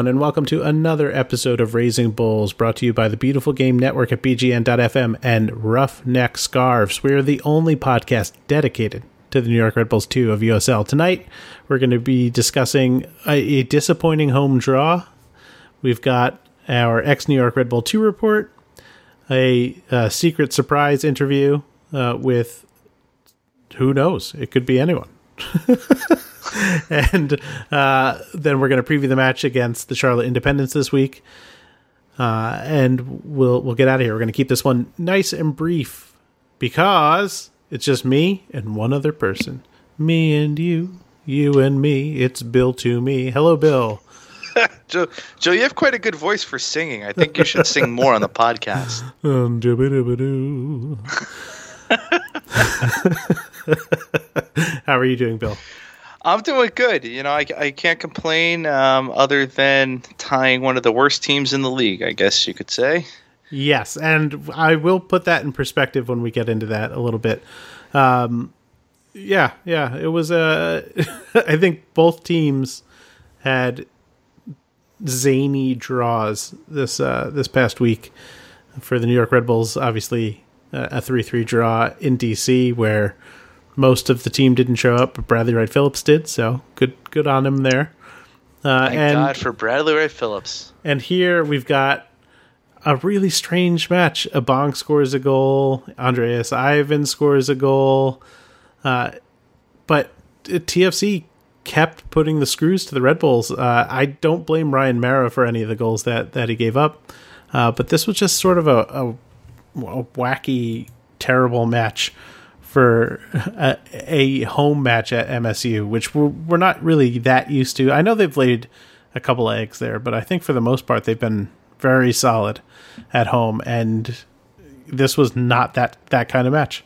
everyone, and welcome to another episode of Raising Bulls, brought to you by the Beautiful Game Network at BGN.FM and Roughneck Scarves. We are the only podcast dedicated to the New York Red Bulls 2 of USL. Tonight, we're going to be discussing a, a disappointing home draw. We've got our ex New York Red Bull 2 report, a, a secret surprise interview uh, with who knows? It could be anyone. and uh, then we're going to preview the match against the Charlotte Independence this week. Uh, and we'll we'll get out of here. We're going to keep this one nice and brief because it's just me and one other person. Me and you, you and me. It's Bill to me. Hello, Bill. Joe, Joe, you have quite a good voice for singing. I think you should sing more on the podcast. Um. How are you doing, Bill? I'm doing good. You know, I, I can't complain um, other than tying one of the worst teams in the league, I guess you could say. Yes, and I will put that in perspective when we get into that a little bit. Um, yeah, yeah, it was. Uh, I think both teams had zany draws this uh, this past week for the New York Red Bulls. Obviously, uh, a three three draw in DC where most of the team didn't show up, but Bradley Wright Phillips did. So good good on him there. Uh, Thank and, God for Bradley Wright Phillips. And here we've got a really strange match. Abang scores a goal. Andreas Ivan scores a goal. Uh, but TFC kept putting the screws to the Red Bulls. Uh, I don't blame Ryan Meara for any of the goals that, that he gave up. Uh, but this was just sort of a, a, a wacky, terrible match for a, a, home match at MSU, which we're, we're not really that used to. I know they've laid a couple eggs there, but I think for the most part they've been very solid at home, and this was not that that kind of match.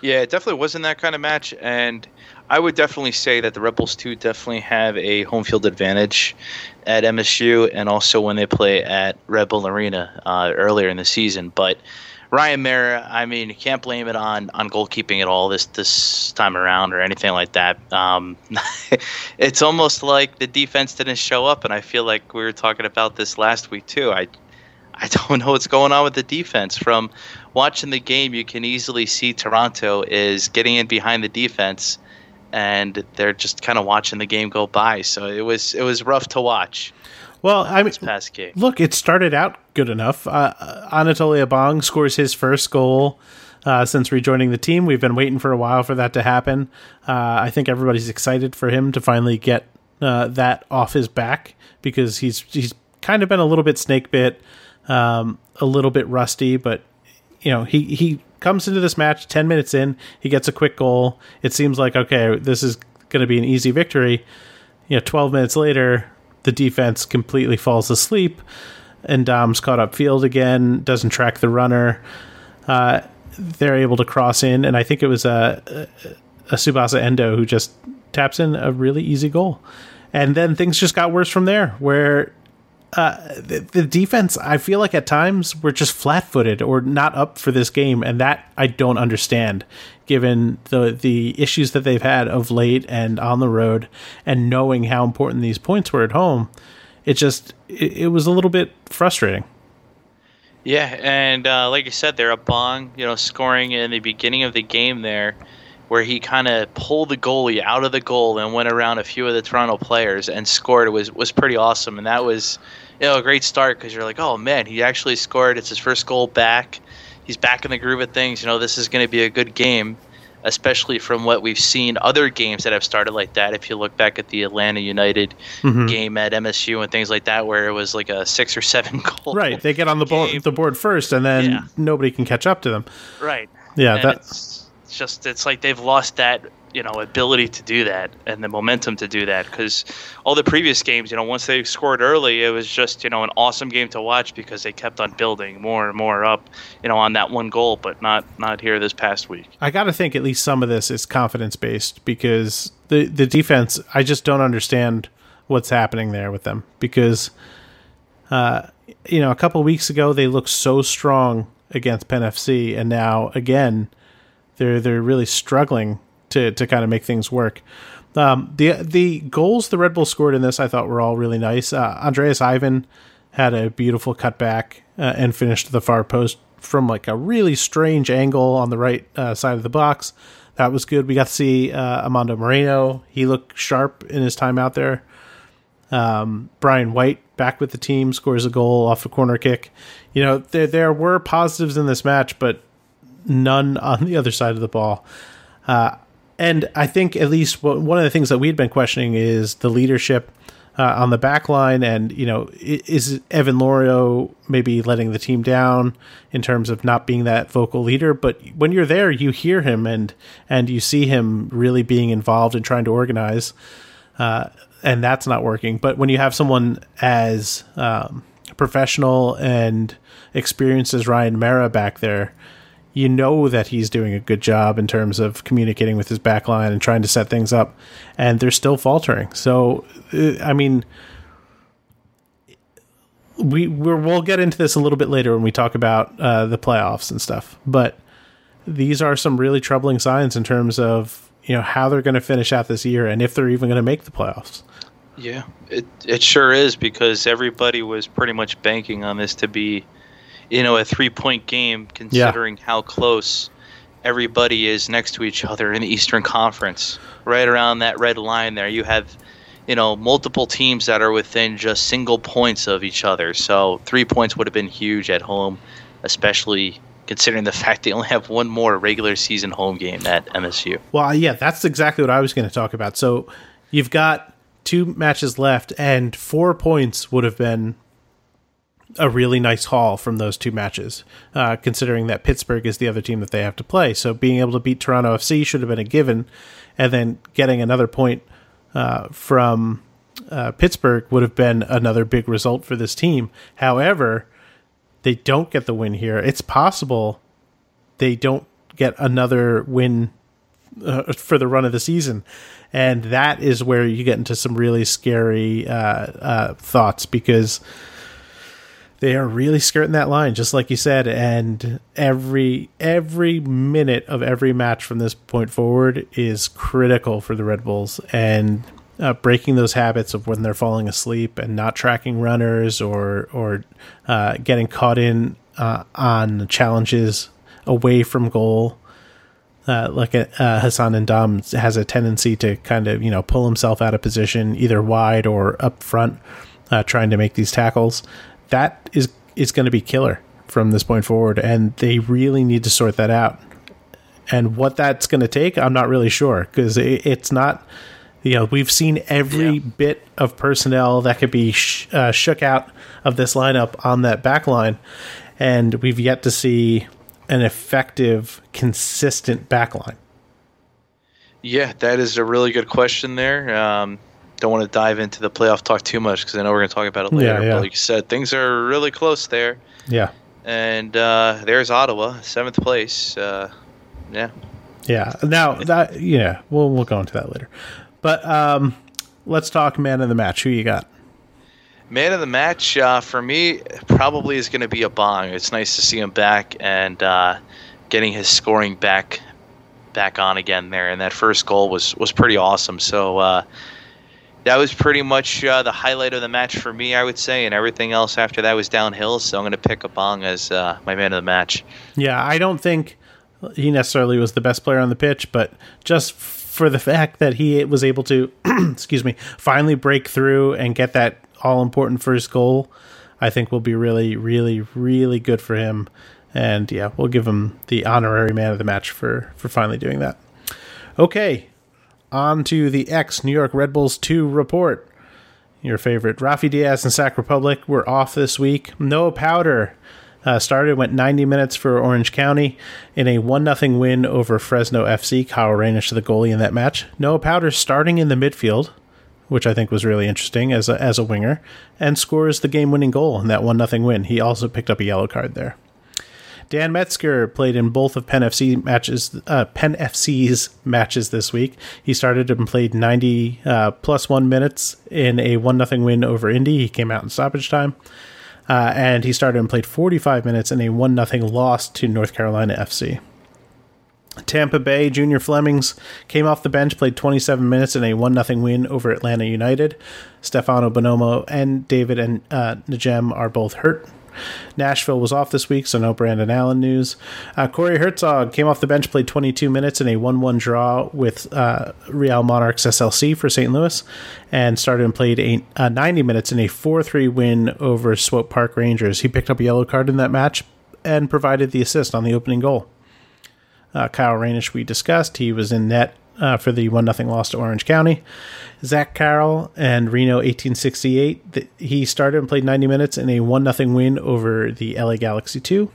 Yeah, it definitely wasn't that kind of match, and I would definitely say that the Rebels too definitely have a home field advantage at MSU, and also when they play at Red Bull Arena uh, earlier in the season. But Ryan Meara, I mean, you can't blame it on on goalkeeping at all this this time around or anything like that. Um, it's almost like the defense didn't show up, and I feel like we were talking about this last week too. I I don't know what's going on with the defense. From watching the game, you can easily see Toronto is getting in behind the defense, and they're just kind of watching the game go by. So it was it was rough to watch. Well, I mean, past game. look, it started out good enough. Uh, Anatole Abang scores his first goal uh, since rejoining the team. We've been waiting for a while for that to happen. Uh, I think everybody's excited for him to finally get uh, that off his back because he's he's kind of been a little bit snake bit, um, a little bit rusty, but you know he he comes into this match 10 minutes in he gets a quick goal it seems like okay this is going to be an easy victory you know 12 minutes later the defense completely falls asleep, and Ndam's caught up field again, doesn't track the runner. Uh, they're able to cross in, and I think it was a, a, a Tsubasa Endo who just taps in a really easy goal. And then things just got worse from there, where uh, the, the, defense, I feel like at times we're just flat footed or not up for this game, and that I don't understand, given the the issues that they've had of late and on the road, and knowing how important these points were at home. It just it, it was a little bit frustrating. Yeah, and uh, like you said, they're a bong, you know, scoring in the beginning of the game there where he kind of pulled the goalie out of the goal and went around a few of the Toronto players and scored was was pretty awesome. And that was you know a great start because you're like, oh man, he actually scored. It's his first goal back. He's back in the groove of things. You know, this is going to be a good game, especially from what we've seen other games that have started like that. If you look back at the Atlanta United mm-hmm. game at MSU and things like that, where it was like a six or seven goal. Right, they get on the board the board first, and then yeah. nobody can catch up to them. Right. Yeah, that's it's just it's like they've lost that you know ability to do that and the momentum to do that because all the previous games you know once they scored early it was just you know an awesome game to watch because they kept on building more and more up you know on that one goal but not not here this past week. I gotta think at least some of this is confidence based because the the defense i just don't understand what's happening there with them because uh you know a couple weeks ago they looked so strong against penn fc and now again they're they're really struggling to to kind of make things work. Um, the the goals the Red Bull scored in this I thought were all really nice. Uh, Andreas Ivan had a beautiful cutback uh, and finished the far post from like a really strange angle on the right uh, side of the box. That was good. We got to see uh, Amando Moreno. He looked sharp in his time out there. Um, Brian White back with the team scores a goal off a corner kick. You know there there were positives in this match, but none on the other side of the ball. Uh, and I think at least one of the things that we had been questioning is the leadership uh, on the back line. And, you know, is Evan Louro maybe letting the team down in terms of not being that vocal leader? But when you're there, you hear him and, and you see him really being involved and trying to organize. Uh, and that's not working. But when you have someone as um, professional and experienced as Ryan Meara back there, you know that he's doing a good job in terms of communicating with his backline and trying to set things up, and they're still faltering. So, uh, I mean, we we will get into this a little bit later when we talk about uh, the playoffs and stuff, but these are some really troubling signs in terms of you know how they're going to finish out this year and if they're even going to make the playoffs. Yeah, it it sure is because everybody was pretty much banking on this to be you know, a three point game considering yeah. how close everybody is next to each other in the Eastern Conference. Right around that red line there, you have, you know, multiple teams that are within just single points of each other. So three points would have been huge at home, especially considering the fact they only have one more regular season home game at MSU. Well, yeah, that's exactly what I was going to talk about. So you've got two matches left, and four points would have been a really nice haul from those two matches, uh, considering that Pittsburgh is the other team that they have to play. So being able to beat Toronto FC should have been a given, and then getting another point uh, from uh, Pittsburgh would have been another big result for this team. However, they don't get the win here. It's possible they don't get another win uh, for the run of the season. And that is where you get into some really scary uh, uh, thoughts because they are really skirting that line, just like you said. And every every minute of every match from this point forward is critical for the Red Bulls, and uh, breaking those habits of when they're falling asleep and not tracking runners or or uh, getting caught in uh, on challenges away from goal. Uh, like uh, Hassan Ndam has a tendency to kind of you know pull himself out of position either wide or up front, uh, trying to make these tackles that is is going to be killer from this point forward, and they really need to sort that out. And what that's going to take, I'm not really sure because it, it's not. You know, we've seen every yeah. bit of personnel that could be sh- uh, shook out of this lineup on that back line, and we've yet to see an effective, consistent back line. Yeah, that is a really good question there. Um, don't want to dive into the playoff talk too much because I know we're going to talk about it later. Yeah, yeah. But like you said, things are really close there. Yeah. And uh, there's Ottawa, seventh place. Uh, yeah. Yeah. Now that yeah, we'll we'll go into that later. But um, let's talk man of the match. Who you got? Man of the match uh, for me probably is going to be Abang. It's nice to see him back and uh, getting his scoring back back on again there. And that first goal was was pretty awesome. So uh, that was pretty much uh, the highlight of the match for me, I would say, and everything else after that was downhill. So I'm going to pick Abang as uh, my man of the match. Yeah, I don't think he necessarily was the best player on the pitch, but just for the fact that he was able to, excuse me, finally break through and get that all important first goal, I think will be really, really, really good for him. And yeah, we'll give him the honorary man of the match for for finally doing that. Okay, on to the X New York Red Bulls 2 report. Your favorite Rafi Diaz and Sac Republic were off this week. Noah Powder uh, started, went 90 minutes for Orange County in a 1 0 win over Fresno FC. Kyle Reynish, the goalie in that match. Noah Powder starting in the midfield, which I think was really interesting as a, as a winger, and scores the game winning goal in that 1 0 win. He also picked up a yellow card there. Dan Metzger played in both of Penn FC matches, uh, Penn FC's matches this week. He started and played 90 uh, plus one minutes in a one nothing win over Indy. He came out in stoppage time, uh, and he started and played 45 minutes in a one nothing loss to North Carolina FC. Tampa Bay Junior Flemings came off the bench, played 27 minutes in a 1 0 win over Atlanta United. Stefano Bonomo and David and uh, Najem are both hurt. Nashville was off this week, so no Brandon Allen news. Uh, Corey Hertzog came off the bench, played 22 minutes in a 1 1 draw with uh, Real Monarchs SLC for St. Louis, and started and played uh, 90 minutes in a 4 3 win over Swope Park Rangers. He picked up a yellow card in that match and provided the assist on the opening goal. Uh, Kyle Reynish, we discussed. He was in net uh, for the 1 0 loss to Orange County. Zach Carroll and Reno 1868. The, he started and played 90 minutes in a 1 0 win over the LA Galaxy 2.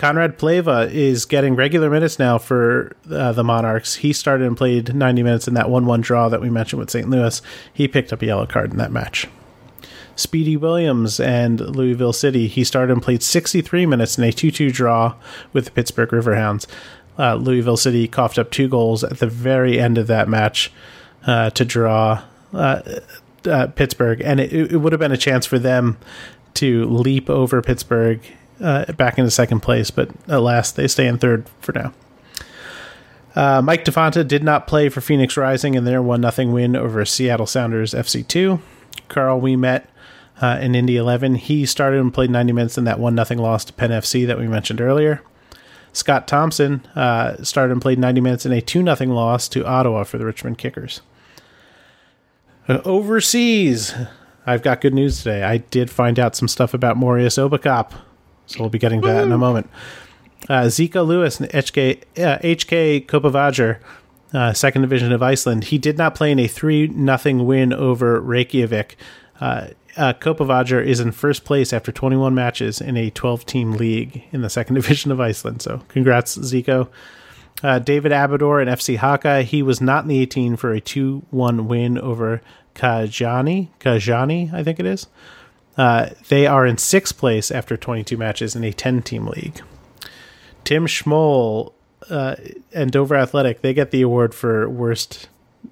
Konrad Plewa is getting regular minutes now for uh, the Monarchs. He started and played 90 minutes in that 1 1 draw that we mentioned with St. Louis. He picked up a yellow card in that match. Speedy Williams and Louisville City. He started and played 63 minutes in a 2 2 draw with the Pittsburgh Riverhounds. Uh, Louisville City coughed up two goals at the very end of that match uh, to draw uh, uh Pittsburgh, and it, it, would have been a chance for them to leap over Pittsburgh uh, back into second place, but alas, they stay in third for now. Uh, Mike da Fonte did not play for Phoenix Rising in their 1 0 win over Seattle Sounders FC2. Karl Ouimette uh, in Indy 11. He started and played 90 minutes in that 1 0 loss to Penn FC that we mentioned earlier. Scott Thompson uh, started and played 90 minutes in a 2 0 loss to Ottawa for the Richmond Kickers. Uh, overseas, I've got good news today. I did find out some stuff about Marius Obekop, so we'll be getting to that in a moment. Uh, Zeiko Lewis and HK, uh, HK Kópavogur, uh, second division of Iceland. He did not play in a 3 0 win over Reykjavik. Uh, uh, is in first place after 21 matches in a 12 team league in the second division of Iceland. So congrats, Zico. Uh, David Abidor and FC Haka. He was not in the 18 for a 2 1 win over Kajaani. Kajaani, I think it is. Uh, they are in sixth place after 22 matches in a 10 team league. Tim Schmoll uh, and Dover Athletic, they get the award for worst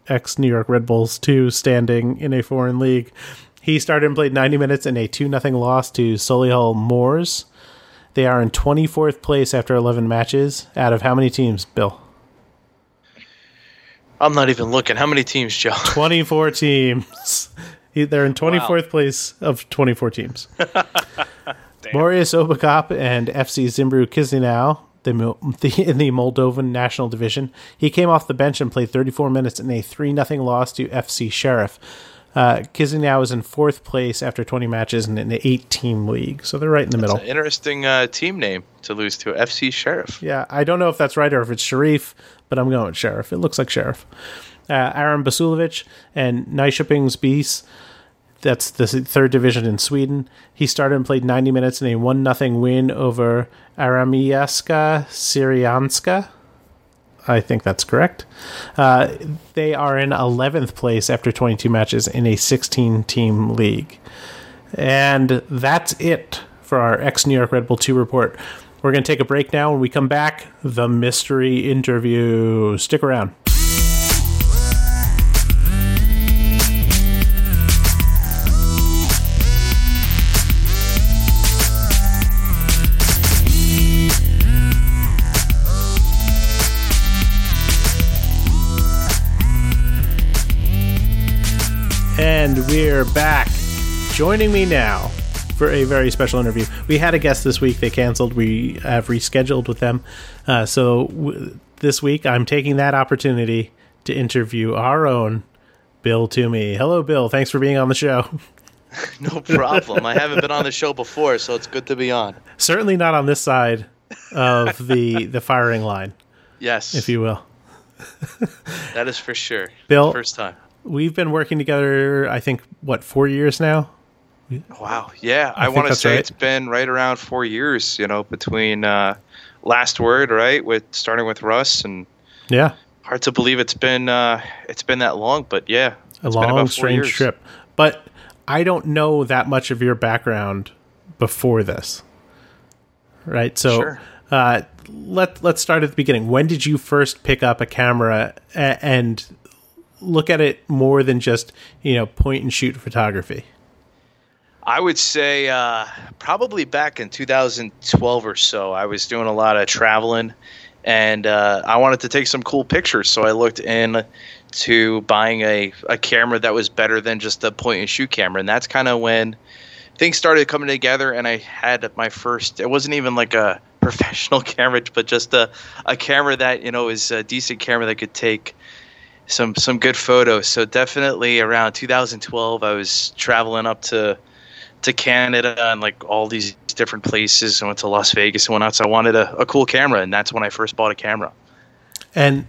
ex New York Red Bulls 2 standing in a foreign league. He started and played 90 minutes in a 2 0 loss to Solihull Moors. They are in 24th place after 11 matches. Out of how many teams, Bill? I'm not even looking. How many teams, Joe? 24 teams. They're in 24th wow. place of 24 teams. Marius Obekop and FC Zimbru Chisinau the, the, in the Moldovan National Division. He came off the bench and played 34 minutes in a 3 0 loss to FC Sheriff. Uh, is in fourth place after 20 matches in an eight team league. So they're right in the that's middle. interesting uh, team name to lose to FC Sheriff. Yeah, I don't know if that's right or if it's Sharif, but I'm going with Sheriff. It looks like Sheriff. Uh, Arun Basuljevic and Nyköpings BIS. That's the third division in Sweden. He started and played 90 minutes in a 1 0 win over Aramiaska Syrianska. I think that's correct. Uh, they are in 11th place after 22 matches in a 16 team league. And that's it for our ex New York Red Bull 2 report. We're going to take a break now. When we come back, the mystery interview. Stick around. And we're back. Joining me now for a very special interview. We had a guest this week. They canceled. We have rescheduled with them. Uh, so w- this week, I'm taking that opportunity to interview our own Bill Toomey. Hello, Bill. Thanks for being on the show. no problem. I haven't been on the show before, so it's good to be on. Certainly not on this side of the the firing line. Yes, if you will. that is for sure. Bill, first time we've been working together. I think what four years now. Wow. Yeah, I, I want to say right. it's been right around four years. You know, between uh, last word, right, with starting with Russ, and yeah, hard to believe it's been uh, it's been that long. But yeah, a long, strange years. trip. But I don't know that much of your background before this, right? So. Sure. Uh, let let's start at the beginning. When did you first pick up a camera and look at it more than just you know point and shoot photography? I would say uh, probably back in 2012 or so. I was doing a lot of traveling, and uh, I wanted to take some cool pictures. So I looked in to buying a, a camera that was better than just a point and shoot camera, and that's kind of when things started coming together. And I had my first. It wasn't even like a professional camera, but just a a camera that you know is a decent camera that could take some some good photos. So definitely around 2012, I was traveling up to to Canada and like all these different places. I went to Las Vegas and whatnot. So I wanted a, a cool camera, and that's when I first bought a camera. And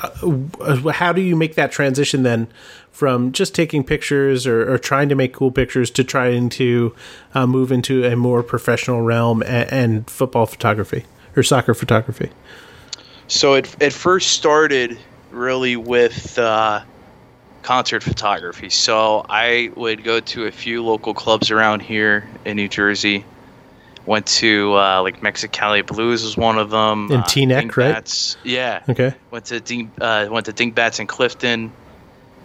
uh, how do you make that transition then from just taking pictures or, or trying to make cool pictures to trying to uh, move into a more professional realm and, and, football photography or soccer photography? So it, it first started really with uh, concert photography. So I would go to a few local clubs around here in New Jersey. Went to uh, like Mexicali Blues was one of them. In uh, Teaneck, right? Yeah. Okay. Went to Ding, uh, went to Dingbats in Clifton,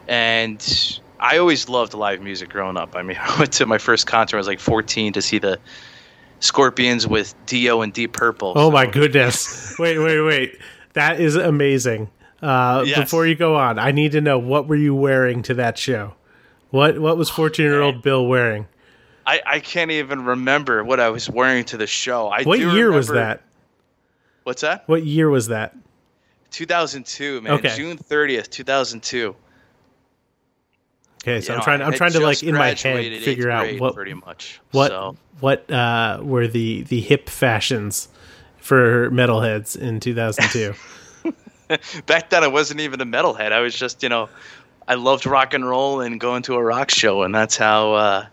and I always loved live music growing up. I mean, I went to my first concert. I was like 14 to see the Scorpions with Dio and Deep Purple. Oh so. my goodness! wait, wait, wait! That is amazing. Uh, yes. Before you go on, I need to know what were you wearing to that show? What what was 14 year old Bill wearing? I, I can't even remember what I was wearing to the show. I what year remember, was that? What's that? What year was that? 2002, man. Okay. June 30th, 2002. Okay, so you I'm know, trying. I'm trying to like in my head figure out what pretty much what so. what uh, were the the hip fashions for metalheads in 2002. Back then, I wasn't even a metalhead. I was just you know, I loved rock and roll and going to a rock show, and that's how uh,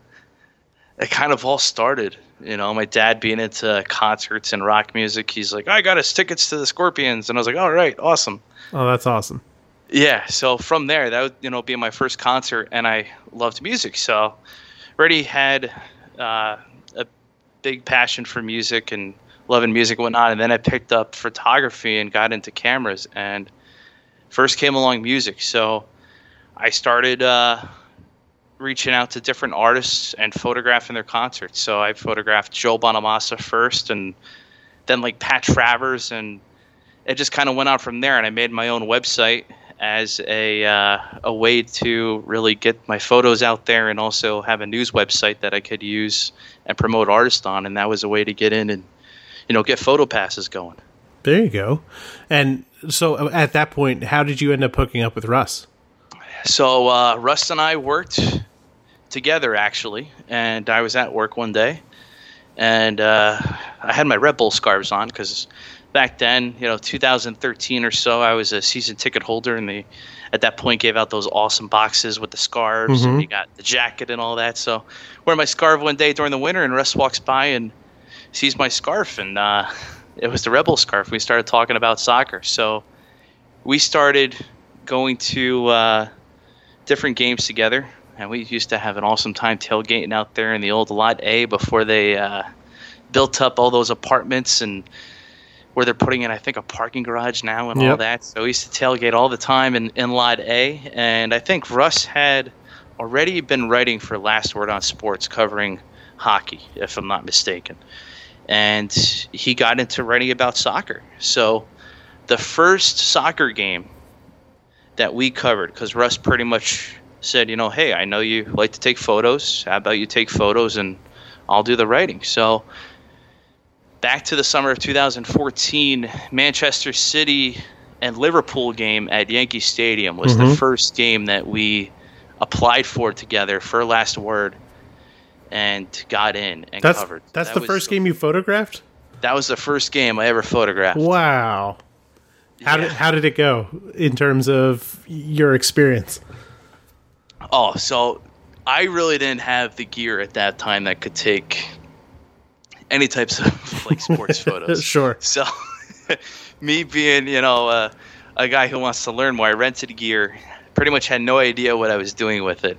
it kind of all started. You know, my dad being into concerts and rock music, he's like, I got us tickets to the Scorpions, and I was like, all right, awesome. Oh, that's awesome. Yeah. So from there, that would you know be my first concert, and I loved music, so already had uh, a big passion for music and loving music and whatnot. And then I picked up photography and got into cameras, and first came along music. So I started. Uh, reaching out to different artists and photographing their concerts. So I photographed Joe Bonamassa first, and then like Pat Travers, and it just kind of went out from there. And I made my own website as a uh, a way to really get my photos out there, and also have a news website that I could use and promote artists on. And that was a way to get in and you know get photo passes going. There you go. And so at that point, how did you end up hooking up with Russ? So uh, Russ and I worked together actually, and I was at work one day, and uh, I had my Red Bull scarves on because back then, you know, 2013 or so, I was a season ticket holder, and they at that point gave out those awesome boxes with the scarves, mm-hmm. and you got the jacket and all that. So, wearing my scarf one day during the winter, and Russ walks by and sees my scarf, and uh, it was the Rebel scarf. We started talking about soccer, so we started going to uh, different games together, and we used to have an awesome time tailgating out there in the old Lot A before they uh, built up all those apartments and where they're putting in, I think, a parking garage now and yep. all that. So we used to tailgate all the time in, in Lot A, and I think Russ had already been writing for Last Word on Sports covering hockey, if I'm not mistaken. And he got into writing about soccer. So the first soccer game that we covered because Russ pretty much said, you know, hey, I know you like to take photos. How about you take photos and I'll do the writing? So back to the summer of 2014, Manchester City and Liverpool game at Yankee Stadium was mm-hmm. the first game that we applied for together for Last Word and got in and that's, covered. That's that the first game you photographed? That was the first game I ever photographed. Wow. How yeah. did how did it go in terms of your experience? Oh, so I really didn't have the gear at that time that could take any types of like sports photos. sure. So me being, you know, uh, a guy who wants to learn more, I rented gear. Pretty much had no idea what I was doing with it,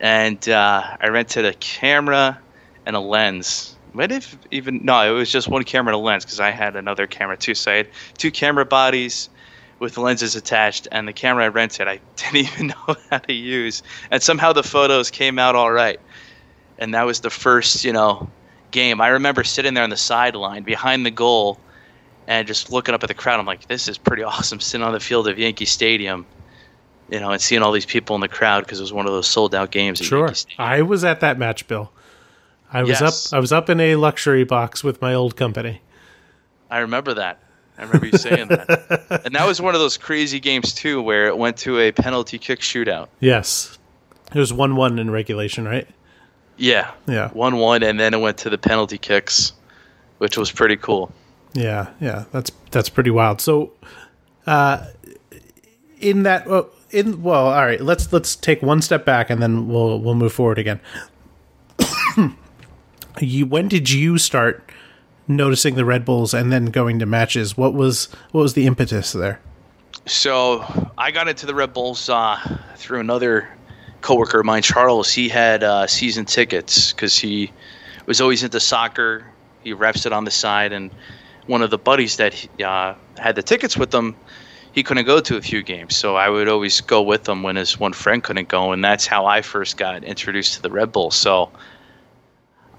and uh, I rented a camera and a lens might have even no, it was just one camera and a lens because I had another camera too. So I had two camera bodies with lenses attached, and the camera I rented I didn't even know how to use, and somehow the photos came out all right. And that was the first, you know, game. I remember sitting there on the sideline behind the goal, and just looking up at the crowd, I'm like, this is pretty awesome. Sitting on the field of Yankee Stadium, you know, and seeing all these people in the crowd because it was one of those sold out games. sure, I was at that match, Bill. I was yes. up. I was up in a luxury box with my old company. I remember that. I remember you saying that. And that was one of those crazy games too, where it went to a penalty kick shootout. Yes, it was one-one in regulation, right? Yeah, yeah, one-one, and then it went to the penalty kicks, which was pretty cool. Yeah, yeah, that's that's pretty wild. So, uh, in that, well, in well, all right, let's let's take one step back and then we'll we'll move forward again. you, when did you start noticing the Red Bulls and then going to matches? What was what was the impetus there? So I got into the Red Bulls uh, through another coworker of mine, Charles. He had uh, season tickets because he was always into soccer. He reps it on the side, and one of the buddies that uh, had the tickets with them, he couldn't go to a few games. So I would always go with him when his one friend couldn't go, and that's how I first got introduced to the Red Bull. So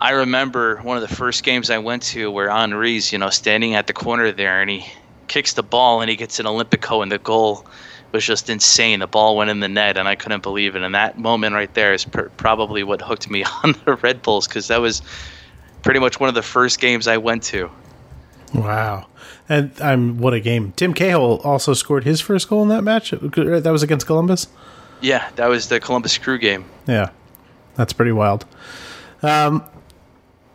I remember one of the first games I went to where Henri's, you know, standing at the corner there, and he kicks the ball and he gets an Olympico, and the goal was just insane. The ball went in the net, and I couldn't believe it. And that moment right there is pr- probably what hooked me on the Red Bulls because that was pretty much one of the first games I went to. Wow. And I'm um, what a game. Tim Cahill also scored his first goal in that match. That was against Columbus? Yeah, that was the Columbus Crew game. Yeah. That's pretty wild. Um,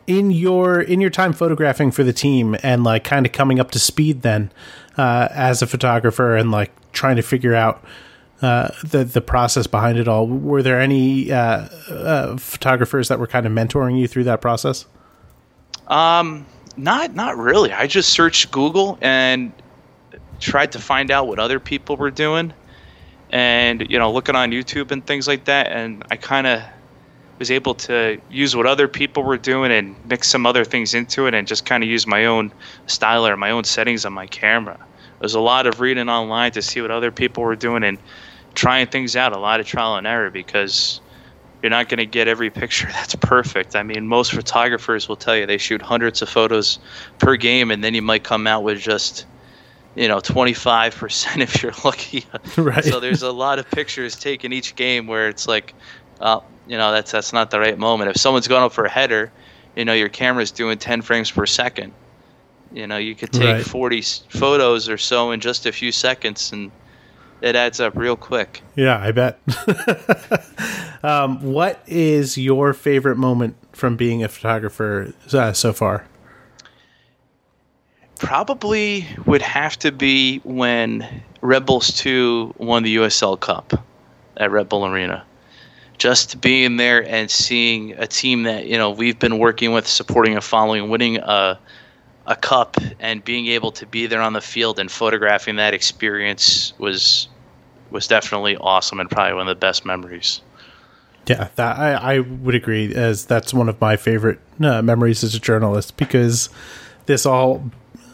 in your in your time photographing for the team and like kind of coming up to speed then uh, as a photographer and like trying to figure out uh, the the process behind it all, were there any uh, uh photographers that were kind of mentoring you through that process? Um, not not really. I just searched Google and tried to find out what other people were doing, and you know, looking on YouTube and things like that. And I kind of was able to use what other people were doing and mix some other things into it, and just kind of use my own style or my own settings on my camera. There's a lot of reading online to see what other people were doing and trying things out. A lot of trial and error because you're not going to get every picture that's perfect. I mean, most photographers will tell you they shoot hundreds of photos per game, and then you might come out with just, you know, 25% if you're lucky. Right. So there's a lot of pictures taken each game where it's like, uh, you know, that's that's not the right moment. If someone's going up for a header, you know, your camera's doing 10 frames per second. You know, you could take right. 40 photos or so in just a few seconds and it adds up real quick. Yeah, I bet. um, what is your favorite moment from being a photographer uh, so far? Probably would have to be when Red Bulls 2 won the USL Cup at Red Bull Arena. Just being there and seeing a team that, you know, we've been working with, supporting and following, winning a a cup and being able to be there on the field and photographing that experience was was definitely awesome and probably one of the best memories. Yeah, that I, I would agree as that's one of my favorite uh, memories as a journalist because this all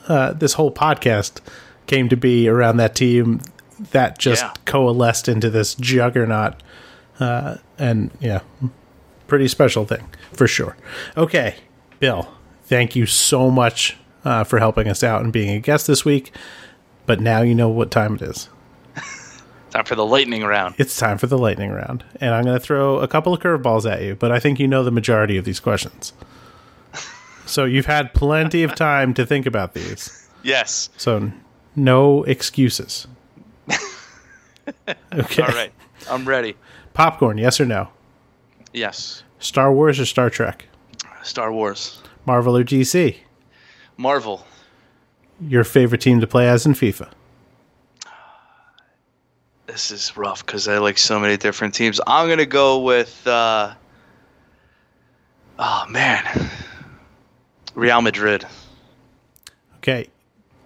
uh, this whole podcast came to be around that team that just yeah. coalesced into this juggernaut uh, and yeah pretty special thing for sure okay bill thank you so much uh, for helping us out and being a guest this week. But now you know what time it is. Time for the lightning round. It's time for the lightning round. And I'm going to throw a couple of curveballs at you, but I think you know the majority of these questions. so you've had plenty of time to think about these. Yes. So no excuses. okay. All right. I'm ready. Popcorn, yes or no? Yes. Star Wars or Star Trek? Star Wars. Marvel or DC? Marvel. Your favorite team to play as in FIFA? This is rough because I like so many different teams. I'm gonna go with. Uh, oh man, Real Madrid. Okay,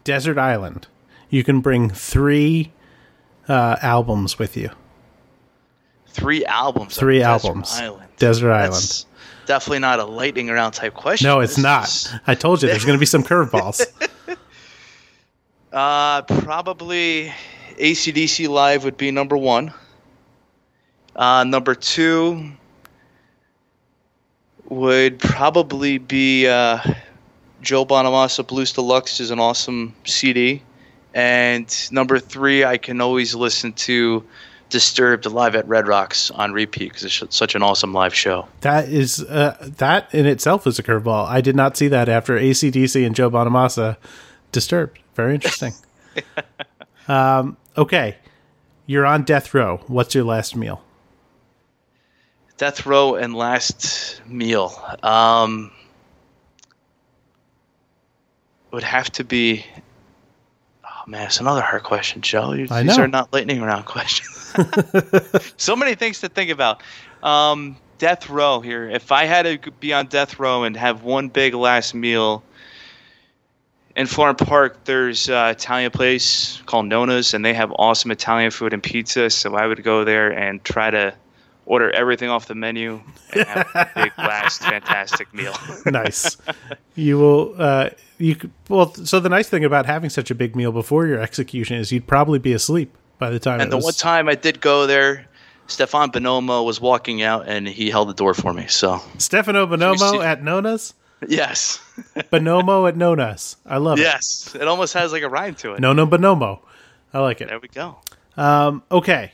Desert Island. You can bring three uh, albums with you. Three albums. Three albums. Desert Island. Desert Island. That's, definitely not a lightning round type question. No, it's this not. Is... I told you there's going to be some curveballs. uh, probably ACDC Live would be number one. Uh, number two would probably be uh, Joe Bonamassa Blues Deluxe is an awesome CD. And number three, I can always listen to Disturbed live at Red Rocks on repeat because it's such an awesome live show. That is uh, that in itself is a curveball. I did not see that after ACDC and Joe Bonamassa. Disturbed, very interesting. um, okay, you're on death row. What's your last meal? Death row and last meal um, would have to be Oh man, it's another hard question, Joe. These know. are not lightning round questions. so many things to think about. Um, death row here. If I had to be on death row and have one big last meal in Florham Park, there's an Italian place called Nona's, and they have awesome Italian food and pizza. So I would go there and try to order everything off the menu and have a big last fantastic meal. nice. You will. Uh, you well. So the nice thing about having such a big meal before your execution is you'd probably be asleep by the time. And the was... one time I did go there, Stefan Bonomo was walking out and he held the door for me. So Stefano Bonomo at Nona's. Yes. Bonomo at Nona's. I love yes. it. Yes, it almost has like a rhyme to it. Nono Bonomo. I like it. There we go. Um, okay.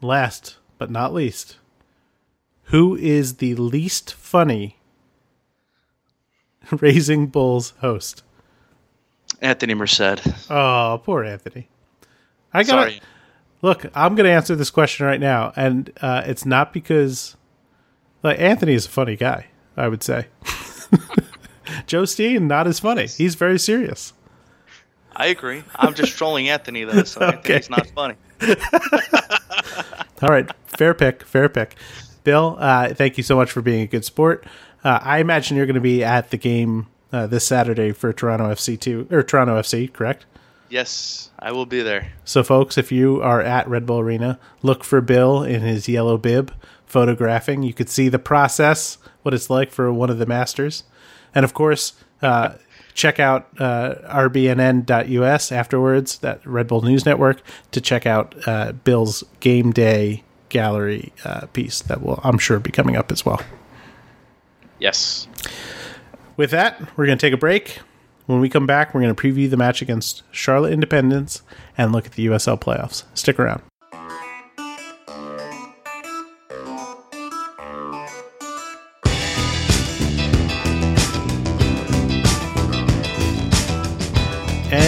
Last but not least, who is the least funny Raising Bulls host? Anthony Merced. Oh, poor Anthony. I got look. I'm going to answer this question right now, and uh, it's not because like Anthony is a funny guy. I would say Joe Steen not as funny. He's very serious. I agree. I'm just trolling Anthony though, so okay. Anthony's not funny. All right, fair pick, fair pick. Bill, uh, thank you so much for being a good sport. Uh, I imagine you're going to be at the game uh, this Saturday for Toronto FC two or Toronto FC, correct? Yes, I will be there. So, folks, if you are at Red Bull Arena, look for Bill in his yellow bib photographing. You could see the process, what it's like for one of the masters, and of course. Uh, check out uh, rbnn.us afterwards, that Red Bull News Network, to check out uh, Bill's game day gallery uh, piece that will, I'm sure, be coming up as well. Yes. With that, we're going to take a break. When we come back, we're going to preview the match against Charlotte Independence and look at the USL playoffs. Stick around.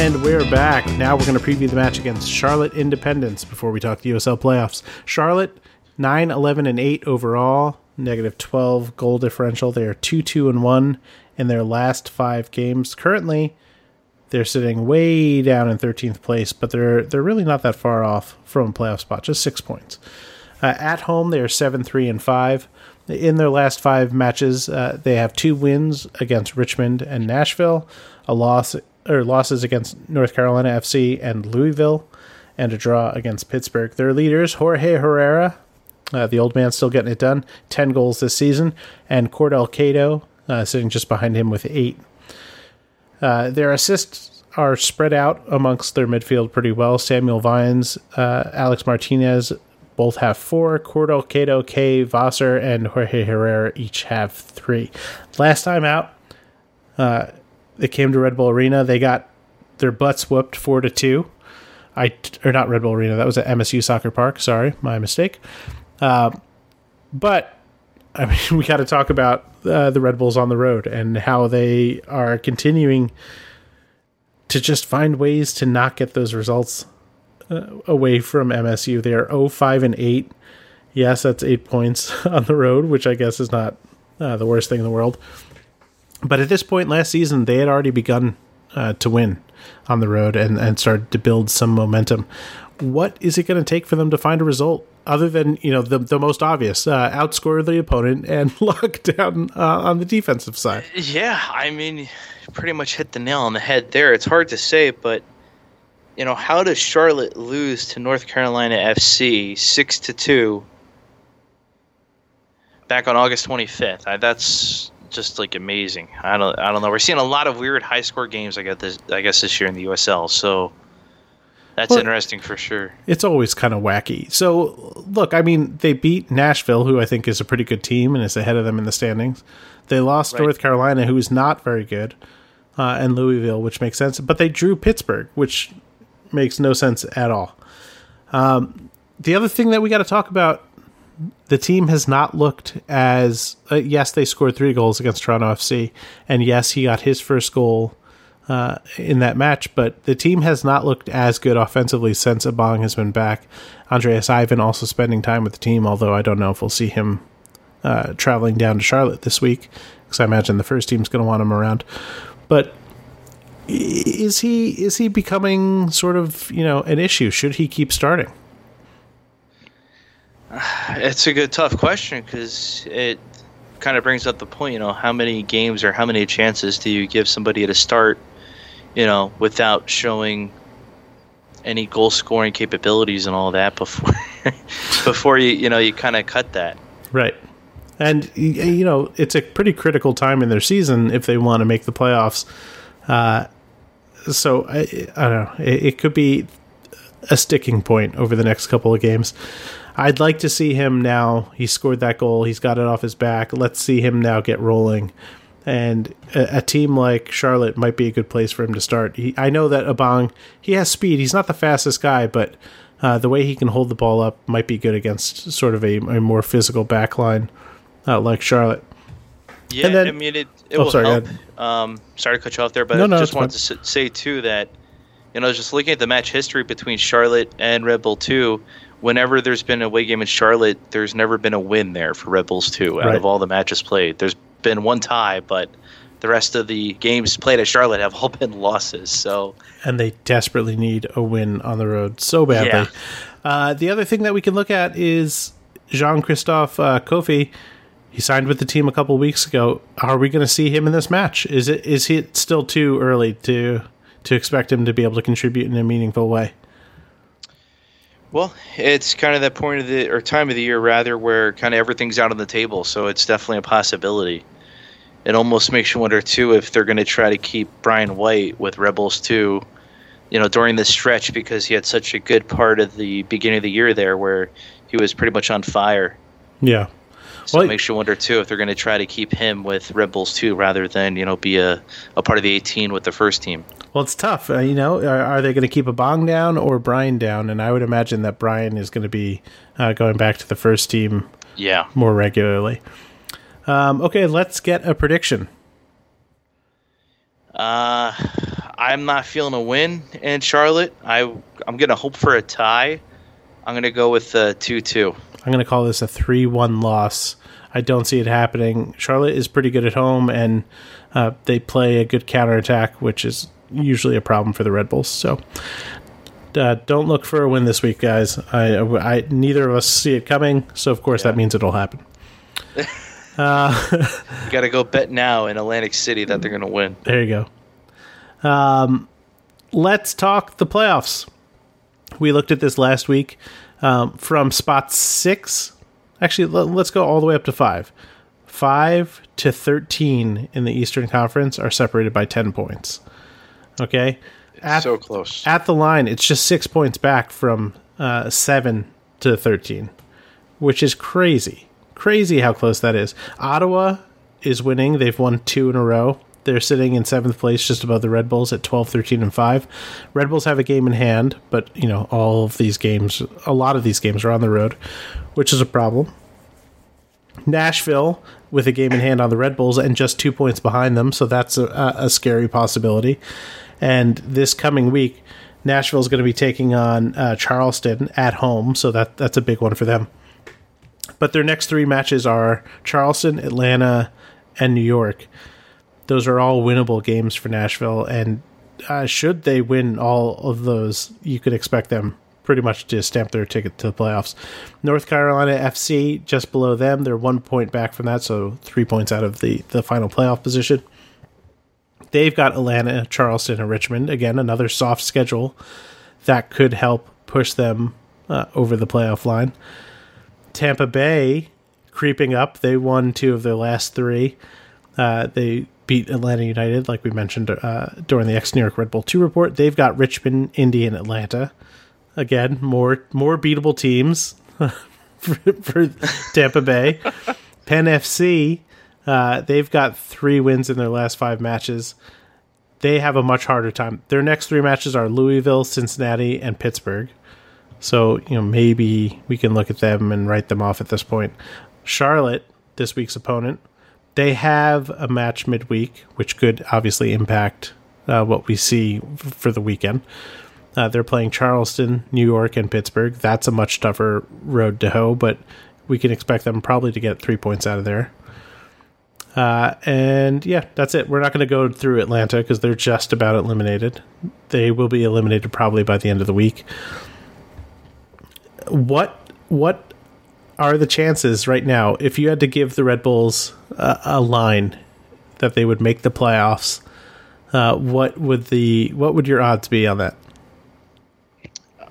And we're back. Now we're going to preview the match against Charlotte Independence before we talk the USL playoffs. Charlotte, 9, 11, and 8 overall, negative 12 goal differential. They are 2, 2, and 1 in their last five games. Currently, they're sitting way down in 13th place, but they're they're really not that far off from a playoff spot, just six points. Uh, at home, they are 7, 3, and 5. In their last five matches, uh, they have two wins against Richmond and Nashville, a loss or losses against North Carolina FC and Louisville, and a draw against Pittsburgh. Their leaders, Jorge Herrera, uh, the old man still getting it done, 10 goals this season, and Cordell Cato uh, sitting just behind him with eight. Uh, their assists are spread out amongst their midfield pretty well. Samuel Vines, uh, Alex Martinez both have four. Cordell Cato, Kay Vassar, and Jorge Herrera each have three. Last time out, uh, they came to Red Bull Arena. They got their butts whooped four to two. I or not Red Bull Arena. That was at MSU Soccer Park. Sorry, my mistake. Uh, but I mean, we got to talk about uh, the Red Bulls on the road and how they are continuing to just find ways to not get those results uh, away from MSU. They are 0 5 and 8. Yes, that's eight points on the road, which I guess is not uh, the worst thing in the world. But at this point last season, they had already begun uh, to win on the road and, and started to build some momentum. What is it going to take for them to find a result other than you know the the most obvious uh, outscore the opponent and lock down uh, on the defensive side? Yeah, I mean, pretty much hit the nail on the head there. It's hard to say, but you know, how does Charlotte lose to North Carolina FC six to two back on August twenty fifth? That's just like amazing. I don't I don't know. We're seeing a lot of weird high score games. I got this I guess this year in the USL. So that's well, interesting for sure. It's always kind of wacky. So look, I mean, they beat Nashville, who I think is a pretty good team and is ahead of them in the standings. They lost right. North Carolina, who is not very good. uh, and Louisville, which makes sense. But they drew Pittsburgh, which makes no sense at all. Um, the other thing that we got to talk about the team has not looked as uh, yes they scored three goals against Toronto FC and yes he got his first goal uh, in that match but the team has not looked as good offensively since Abang has been back. Andreas Ivan also spending time with the team although I don't know if we'll see him uh, traveling down to Charlotte this week because I imagine the first team's going to want him around. But is he is he becoming sort of you know an issue? Should he keep starting it's a good, tough question because it kind of brings up the point. You know, how many games or how many chances do you give somebody to start? You know, without showing any goal scoring capabilities and all that before before you you know you kind of cut that. Right. And you know, it's a pretty critical time in their season if they want to make the playoffs. Uh, so I, I don't know. It, it could be a sticking point over the next couple of games. I'd like to see him now. He scored that goal. He's got it off his back. Let's see him now get rolling. And a, a team like Charlotte might be a good place for him to start. He, I know that Abang, he has speed. He's not the fastest guy, but uh, the way he can hold the ball up might be good against sort of a, a more physical backline uh, like Charlotte. Yeah, then, I mean, it, it oh, will sorry, help. Um, sorry to cut you off there, but no, no, I just wanted fine. to say, too, that, you know, just looking at the match history between Charlotte and Red Bull 2, whenever there's been a away game in Charlotte, there's never been a win there for Red Bulls 2 out right. of all the matches played. There's been one tie, but the rest of the games played at Charlotte have all been losses. So and they desperately need a win on the road so badly. Yeah. Uh, the other thing that we can look at is Jean Christophe uh, Koffi. He signed with the team a couple weeks ago. Are we going to see him in this match? Is it is it still too early to to expect him to be able to contribute in a meaningful way? Well, it's kind of that point of the or time of the year rather where kind of everything's out on the table, so it's definitely a possibility. It almost makes you wonder too if they're going to try to keep Brian White with Red Bulls too, you know, during this stretch because he had such a good part of the beginning of the year there where he was pretty much on fire. Yeah. So well, it makes you wonder too if they're going to try to keep him with Red Bulls 2 rather than you know be a, a part of the 18 with the first team. Well, it's tough. Uh, you know, are, are they going to keep Abang down or Brian down? And I would imagine that Brian is going to be uh, going back to the first team. Yeah, more regularly. Um, okay, let's get a prediction. Uh, I'm not feeling a win in Charlotte. I I'm gonna hope for a tie. I'm gonna go with a two-two. I'm gonna call this a three-one loss. I don't see it happening. Charlotte is pretty good at home, and uh, they play a good counterattack, which is usually a problem for the Red Bulls. So uh, don't look for a win this week, guys. I, I neither of us see it coming, so of course yeah. that means it'll happen. uh, you got to go bet now in Atlantic City that they're going to win. There you go. Um, let's talk the playoffs. We looked at this last week um, from spot six. Actually, let's go all the way up to five. Five to 13 in the Eastern Conference are separated by 10 points. Okay, at, so close at the line. It's just six points back from uh, seven to thirteen, which is crazy. Crazy how close that is. Ottawa is winning. They've won two in a row. They're sitting in seventh place, just above the Red Bulls at 12, 13, and 5. Red Bulls have a game in hand, but, you know, all of these games, a lot of these games are on the road, which is a problem. Nashville with a game in hand on the Red Bulls and just two points behind them, so that's a, a scary possibility. And this coming week, Nashville is going to be taking on uh, Charleston at home, so that that's a big one for them. But their next three matches are Charleston, Atlanta, and New York. Those are all winnable games for Nashville, and uh, should they win all of those, you could expect them pretty much to stamp their ticket to the playoffs. North Carolina FC just below them; they're one point back from that, so three points out of the the final playoff position. They've got Atlanta, Charleston, and Richmond. Again, another soft schedule that could help push them uh, over the playoff line. Tampa Bay creeping up. They won two of their last three. Uh, they beat Atlanta United, like we mentioned uh, during the ex New York Red Bull 2 report. They've got Richmond, Indy, and Atlanta. Again, more more beatable teams for, for Tampa Bay. Penn FC uh, they've got three wins in their last five matches. they have a much harder time. Their next three matches are Louisville, Cincinnati, and Pittsburgh. So, you know, maybe we can look at them and write them off at this point. Charlotte, this week's opponent, they have a match midweek, which could obviously impact uh, what we see f- for the weekend. Uh, they're playing Charleston, New York, and Pittsburgh. That's a much tougher road to hoe, but we can expect them probably to get three points out of there. Uh, and yeah, that's it. We're not going to go through Atlanta because they're just about eliminated. They will be eliminated probably by the end of the week. What what are the chances right now if you had to give the Red Bulls a, a line that they would make the playoffs? Uh, what would the what would your odds be on that?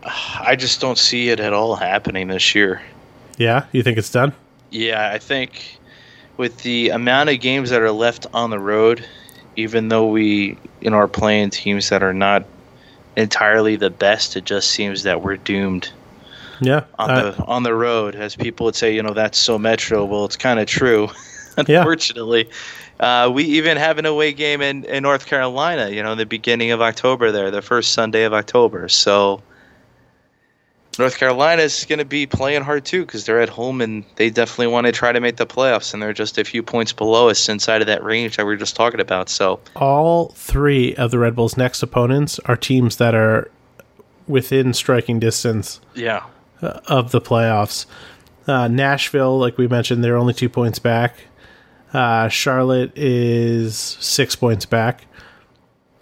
I just don't see it at all happening this year. Yeah, you think it's done? Yeah, I think with the amount of games that are left on the road, even though we you know are playing teams that are not entirely the best, it just seems that we're doomed. Yeah, on the on the road, as people would say, you know, that's so metro. Well, it's kind of true, unfortunately. Yeah. Uh, we even have an away game in, in North Carolina, you know, in the beginning of October there, the first Sunday of October. So North Carolina is going to be playing hard too because they're at home and they definitely want to try to make the playoffs and they're just a few points below us inside of that range that we were just talking about. So all three of the Red Bulls' next opponents are teams that are within striking distance. Yeah. Of the playoffs. Uh, Nashville, like we mentioned, they're only two points back. Uh, Charlotte is six points back,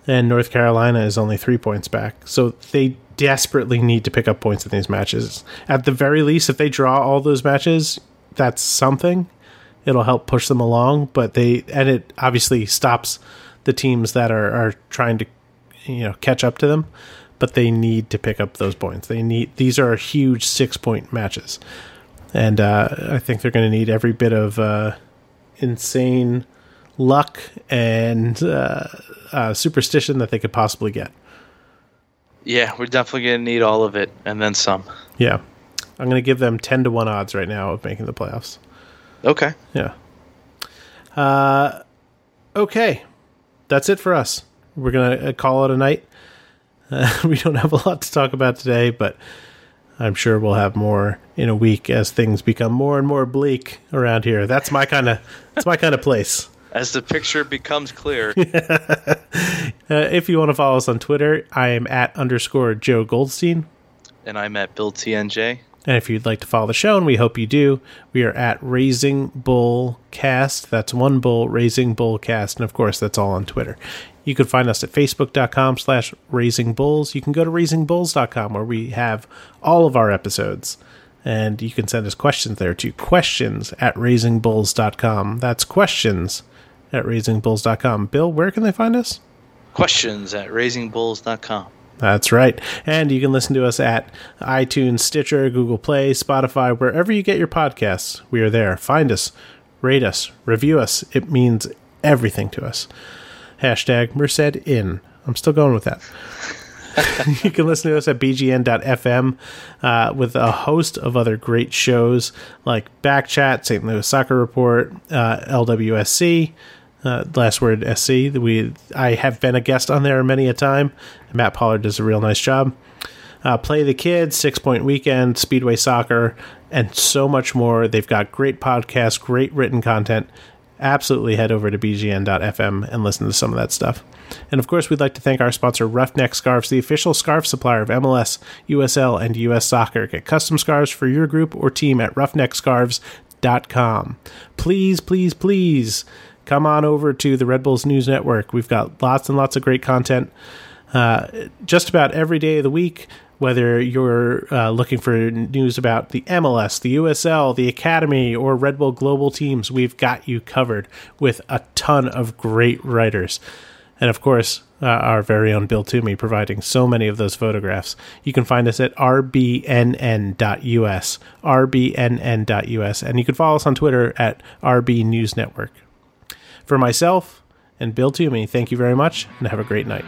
and North Carolina is only three points back. So they desperately need to pick up points in these matches. At the very least, if they draw all those matches, that's something. It'll help push them along, but they and it obviously stops the teams that are, are trying to you know catch up to them. But they need to pick up those points. They need these are huge six point matches, and uh, I think they're going to need every bit of uh, insane luck and uh, uh, superstition that they could possibly get. Yeah, we're definitely going to need all of it and then some. Yeah. I'm going to give them 10 to 1 odds right now of making the playoffs. Okay. Yeah. Uh, okay. That's it for us. We're going to uh, call it a night. Uh, we don't have a lot to talk about today, but I'm sure we'll have more in a week as things become more and more bleak around here. That's my kind of that's my kind of place as the picture becomes clear. uh, if you want to follow us on Twitter, I am at underscore Joe Goldstein. And I'm at Bill TNJ. And if you'd like to follow the show, and we hope you do, we are at Raising Bull Cast. That's one bull, Raising Bull Cast. And of course, that's all on Twitter. You can find us at facebook.com slash raising bulls. You can go to raisingbulls.com where we have all of our episodes. And you can send us questions there to questions at raisingbulls.com. That's questions at raisingbulls.com. Bill, where can they find us? Questions at raisingbulls.com. That's right. And you can listen to us at iTunes, Stitcher, Google Play, Spotify, wherever you get your podcasts. We are there. Find us, rate us, review us. It means everything to us. Hashtag Merced in. I'm still going with that. you can listen to us at bgn.fm uh, with a host of other great shows like Backchat, St. Louis Soccer Report, uh, LWSC, uh, last word SC. We I have been a guest on there many a time. Matt Pollard does a real nice job. Uh, Play the Kids, Six Point Weekend, Speedway Soccer, and so much more. They've got great podcasts, great written content. Absolutely head over to bgn.fm and listen to some of that stuff. And of course, we'd like to thank our sponsor, Roughneck Scarves, the official scarf supplier of MLS, USL, and US Soccer. Get custom scarves for your group or team at roughneckscarves.com. Please, please, please come on over to the Red Bulls News Network. We've got lots and lots of great content uh, just about every day of the week. Whether you're uh, looking for news about the MLS, the USL, the Academy, or Red Bull Global teams, we've got you covered with a ton of great writers. And of course, uh, our very own Bill Toomey providing so many of those photographs. You can find us at rbnn.us, rbnn.us, and you can follow us on Twitter at RB News Network. For myself and Bill Toomey, thank you very much and have a great night.